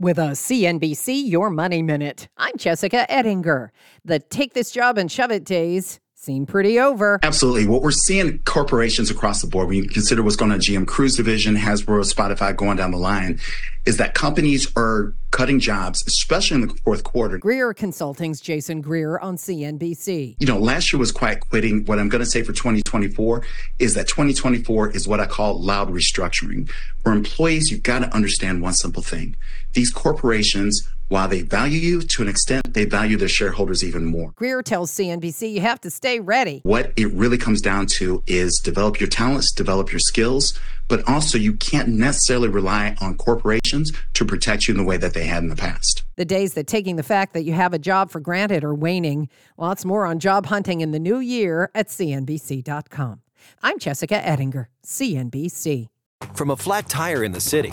With a CNBC Your Money Minute, I'm Jessica Ettinger. The take this job and shove it days seem pretty over. Absolutely. What we're seeing corporations across the board, when you consider what's going on GM Cruise Division, Hasbro, Spotify going down the line, is that companies are cutting jobs, especially in the fourth quarter. Greer Consulting's Jason Greer on CNBC. You know, last year was quite quitting. What I'm going to say for 2024 is that 2024 is what I call loud restructuring. For employees, you've got to understand one simple thing. These corporations while they value you to an extent, they value their shareholders even more. Greer tells CNBC you have to stay ready. What it really comes down to is develop your talents, develop your skills, but also you can't necessarily rely on corporations to protect you in the way that they had in the past. The days that taking the fact that you have a job for granted are waning. Lots more on job hunting in the new year at CNBC.com. I'm Jessica Ettinger, CNBC. From a flat tire in the city